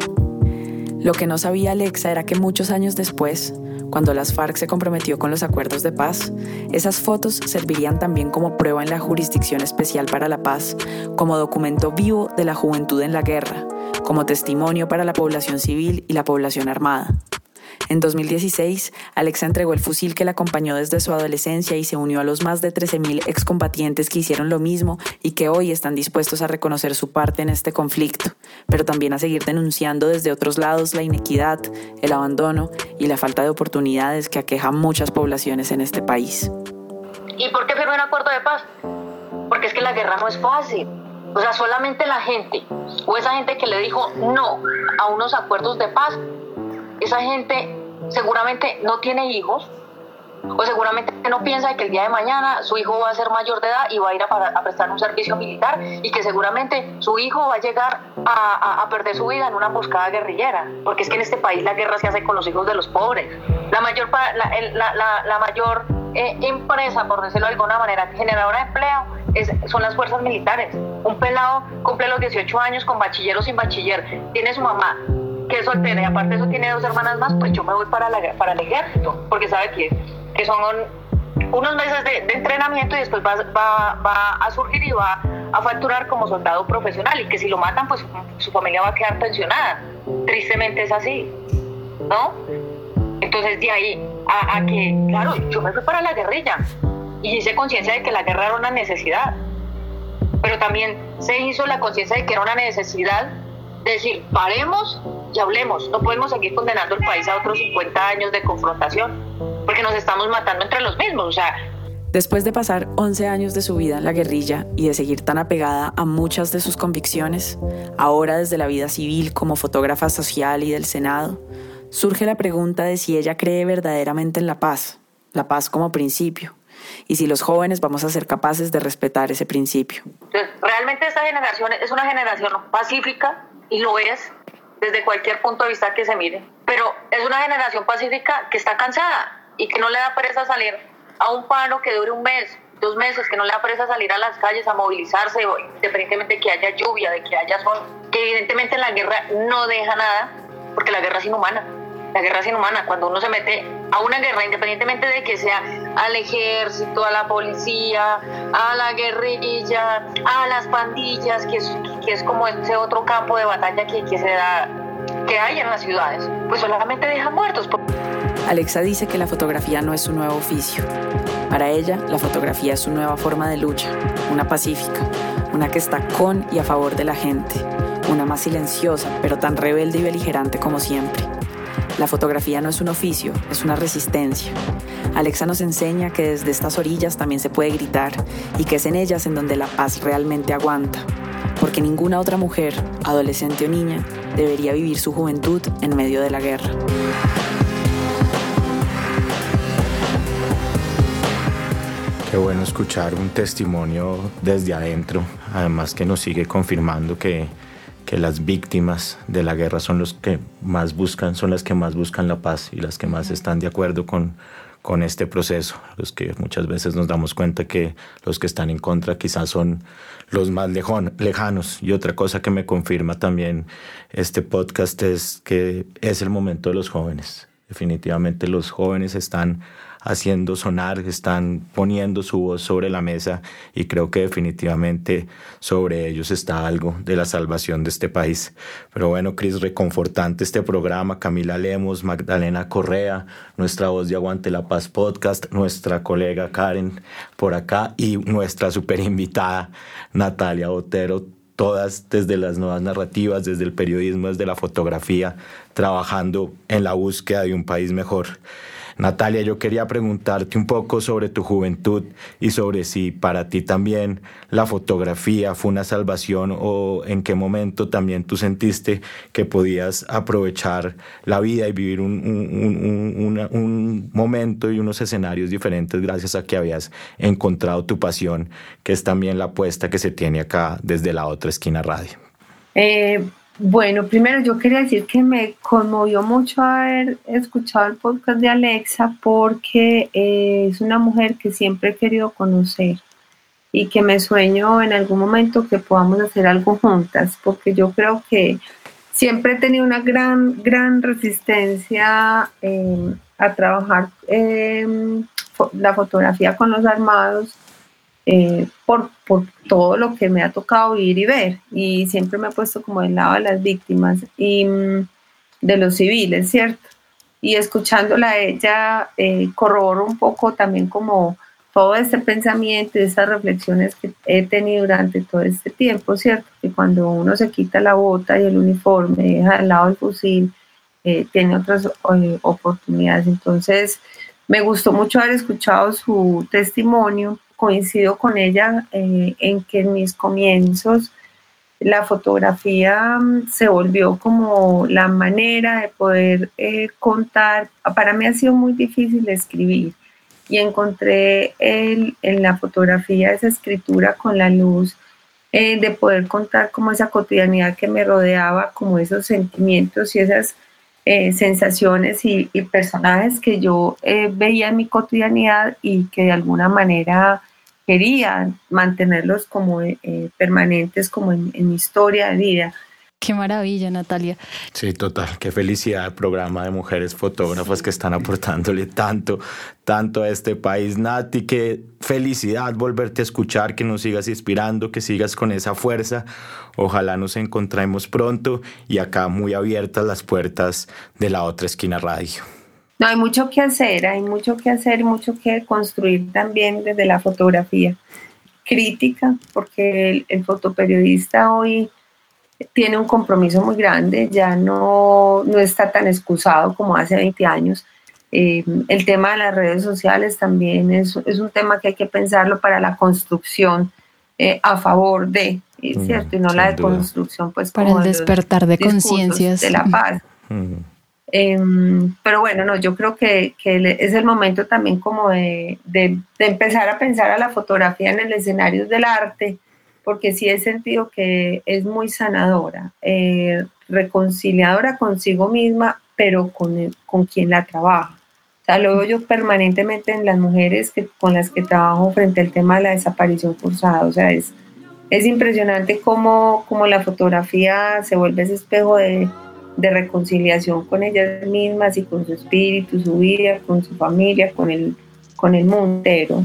Lo que no sabía Alexa era que muchos años después, cuando las FARC se comprometió con los acuerdos de paz, esas fotos servirían también como prueba en la Jurisdicción Especial para la Paz, como documento vivo de la juventud en la guerra, como testimonio para la población civil y la población armada. En 2016, Alexa entregó el fusil que la acompañó desde su adolescencia y se unió a los más de 13.000 excombatientes que hicieron lo mismo y que hoy están dispuestos a reconocer su parte en este conflicto, pero también a seguir denunciando desde otros lados la inequidad, el abandono y la falta de oportunidades que aqueja muchas poblaciones en este país. ¿Y por qué firmó un acuerdo de paz? Porque es que la guerra no es fácil. O sea, solamente la gente o esa gente que le dijo no a unos acuerdos de paz esa gente seguramente no tiene hijos o seguramente no piensa que el día de mañana su hijo va a ser mayor de edad y va a ir a, prestar un servicio militar y que seguramente su hijo va a llegar a, perder su vida en una emboscada guerrillera, porque es que en este país la guerra se hace con los hijos de los pobres. La mayor, la, mayor eh, empresa, por decirlo de alguna manera, generadora de empleo es, son las fuerzas militares. Un pelado cumple los 18 años con bachiller o sin bachiller, tiene su mamá que es soltera y aparte eso tiene dos hermanas más, pues yo me voy para, para el ejército, porque sabe que, que son unos meses de, entrenamiento y después va, va, va, a surgir y va a facturar como soldado profesional y que si lo matan, pues su, familia va a quedar pensionada. Tristemente es así, ¿no? Entonces de ahí a, a que, claro, yo me fui para la guerrilla y hice conciencia de que la guerra era una necesidad, pero también se hizo la conciencia de que era una necesidad decir, paremos y hablemos. No podemos seguir condenando el país a otros 50 años de confrontación, porque nos estamos matando entre los mismos. O sea, Después de pasar 11 años de su vida en la guerrilla y de seguir tan apegada a muchas de sus convicciones, ahora desde la vida civil como fotógrafa social y del Senado, surge la pregunta de si ella cree verdaderamente en la paz, la paz como principio, y si los jóvenes vamos a ser capaces de respetar ese principio. Realmente esta generación es una generación pacífica y lo es, desde cualquier punto de vista que se mire. Pero es una generación pacífica que está cansada y que no le da pereza salir a un paro que dure un mes, dos meses, que no le da pereza salir a las calles a movilizarse, independientemente de que haya lluvia, de que haya sol, que evidentemente la guerra no deja nada, porque la guerra es inhumana. La guerra es inhumana. Cuando uno se mete a una guerra, independientemente de que sea al ejército, a la policía, a la guerrilla, a las pandillas, que es, que es como ese otro campo de batalla que, que se da que hay en las ciudades, pues solamente dejan muertos. Alexa dice que la fotografía no es su nuevo oficio. Para ella, la fotografía es su nueva forma de lucha, una pacífica, una que está con y a favor de la gente, una más silenciosa, pero tan rebelde y beligerante como siempre. La fotografía no es un oficio, es una resistencia. Alexa nos enseña que desde estas orillas también se puede gritar y que es en ellas en donde la paz realmente aguanta, porque ninguna otra mujer, adolescente o niña, debería vivir su juventud en medio de la guerra. Qué bueno escuchar un testimonio desde adentro, además que nos sigue confirmando que, que las víctimas de la guerra son los que más buscan, son las que más buscan la paz y las que más están de acuerdo con, con este proceso, los que muchas veces nos damos cuenta que los que están en contra quizás son los más lejanos. Y otra cosa que me confirma también este podcast es que es el momento de los jóvenes. Definitivamente los jóvenes están haciendo sonar, están poniendo su voz sobre la mesa y creo que definitivamente sobre ellos está algo de la salvación de este país. Pero bueno, Cris, reconfortante este programa. Camila Lemos, Magdalena Correa, nuestra voz de Aguante la Paz podcast, nuestra colega Karen por acá y nuestra super invitada Natalia Otero todas desde las nuevas narrativas, desde el periodismo, desde la fotografía, trabajando en la búsqueda de un país mejor. Natalia, yo quería preguntarte un poco sobre tu juventud y sobre si para ti también la fotografía fue una salvación o en qué momento también tú sentiste que podías aprovechar la vida y vivir un, un momento y unos escenarios diferentes gracias a que habías encontrado tu pasión, que es también la apuesta que se tiene acá desde la otra esquina radio. Eh, bueno, primero yo quería decir que me conmovió mucho haber escuchado el podcast de Alexa porque eh, es una mujer que siempre he querido conocer y que me sueño en algún momento que podamos hacer algo juntas, porque yo creo que siempre he tenido una gran, gran resistencia em, a trabajar em, la fotografía con los armados eh, por, por, todo lo que me ha tocado vivir y ver. Y siempre me he puesto como del lado de las víctimas y mm, de los civiles, ¿cierto? Y escuchándola ella, eh, corroboro un poco también como todo este pensamiento y estas reflexiones que he tenido durante todo este tiempo, ¿cierto? Que cuando uno se quita la bota y el uniforme, deja al lado el fusil, eh, tiene otras eh, oportunidades. Entonces, me gustó mucho haber escuchado su testimonio, coincido con ella eh, en que en mis comienzos la fotografía mm, se volvió como la manera de poder contar. Para mí ha sido muy difícil escribir y encontré en la fotografía esa escritura con la luz, eh, de poder contar como esa cotidianidad que me rodeaba, como esos sentimientos y esas eh, sensaciones y, personajes que yo eh, veía en mi cotidianidad y que de alguna manera quería mantenerlos como permanentes, como en, en mi historia de vida. Qué maravilla, Natalia. Sí, total. Qué felicidad el programa de mujeres fotógrafas que están aportándole tanto, tanto a este país. Nati, qué felicidad volverte a escuchar, que nos sigas inspirando, que sigas con esa fuerza. Ojalá nos encontremos pronto y acá muy abiertas las puertas de la otra esquina radio. No, hay mucho que hacer, hay mucho que hacer y mucho que construir también desde la fotografía. Crítica, porque el, el fotoperiodista hoy tiene un compromiso muy grande, ya no, no está tan excusado como hace 20 años. Eh, el tema de las redes sociales también es, es, un tema que hay que pensarlo para la construcción eh, a favor de, mm, ¿cierto? Y no la de construcción, pues. Para el despertar de, conciencias. De la paz. Em, pero bueno, no, yo creo que, que, es el momento también como de, de, de, empezar a pensar a la fotografía en el escenario del arte, porque sí he sentido que es muy sanadora, eh, reconciliadora consigo misma, pero con, con quien la trabaja. O sea, lo veo yo permanentemente en las mujeres que, con las que trabajo frente al tema de la desaparición forzada. O sea, es, es impresionante cómo, cómo la fotografía se vuelve ese espejo de, de reconciliación con ellas mismas y con su espíritu, su vida, con su familia, con el, con el mundo entero.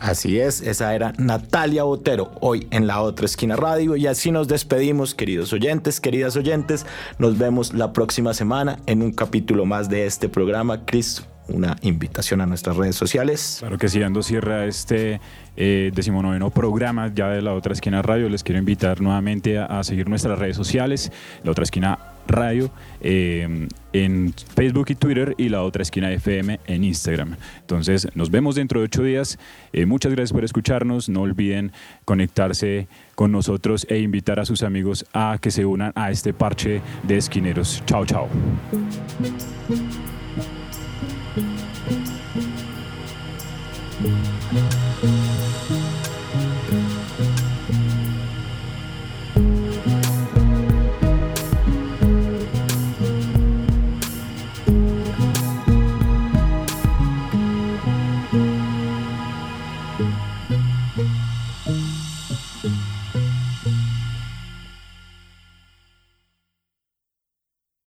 Así es, esa era Natalia Botero, hoy en la otra esquina radio. Y así nos despedimos, queridos oyentes, queridas oyentes. Nos vemos la próxima semana en un capítulo más de este programa. Cris, una invitación a nuestras redes sociales. Claro que sí, dando cierra este eh, decimonoveno programa ya de la otra esquina radio. Les quiero invitar nuevamente a, a seguir nuestras redes sociales, la otra esquina Radio eh, en Facebook y Twitter y la otra esquina FM en Instagram. Entonces nos vemos dentro de ocho días. Eh, muchas gracias por escucharnos. No olviden conectarse con nosotros e invitar a sus amigos a que se unan a este parche de esquineros. Chao, chao.